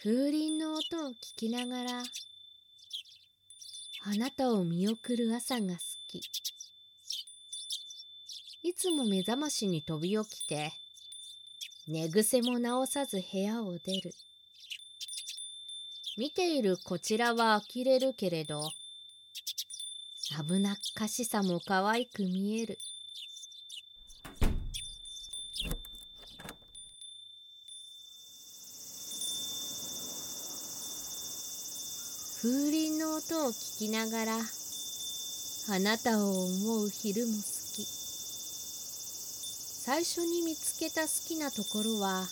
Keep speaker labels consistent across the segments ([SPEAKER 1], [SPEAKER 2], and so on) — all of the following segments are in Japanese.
[SPEAKER 1] 風鈴の音を聞きながらあなたを見送る朝が好き。いつも目覚ましに飛び起きて寝癖も直さず部屋を出る。見ているこちらは呆れるけれど危なっかしさも可愛く見える。風鈴の音を聞きながらあなたを思う昼も好き。最初に見つけた好きなところはき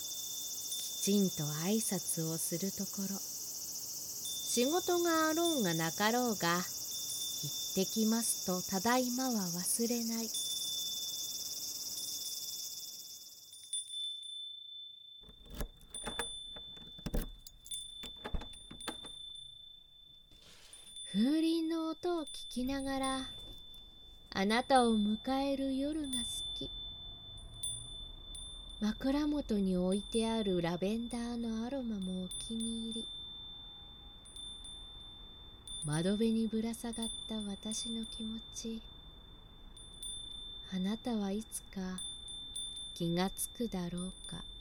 [SPEAKER 1] ちんと挨拶をするところ。仕事があろうがなかろうが行ってきますとただいまは忘れない。風鈴の音を聞きながらあなたを迎える夜が好き。枕元に置いてあるラベンダーのアロマもお気に入り。窓辺にぶら下がった私の気持ち。あなたはいつか気がつくだろうか。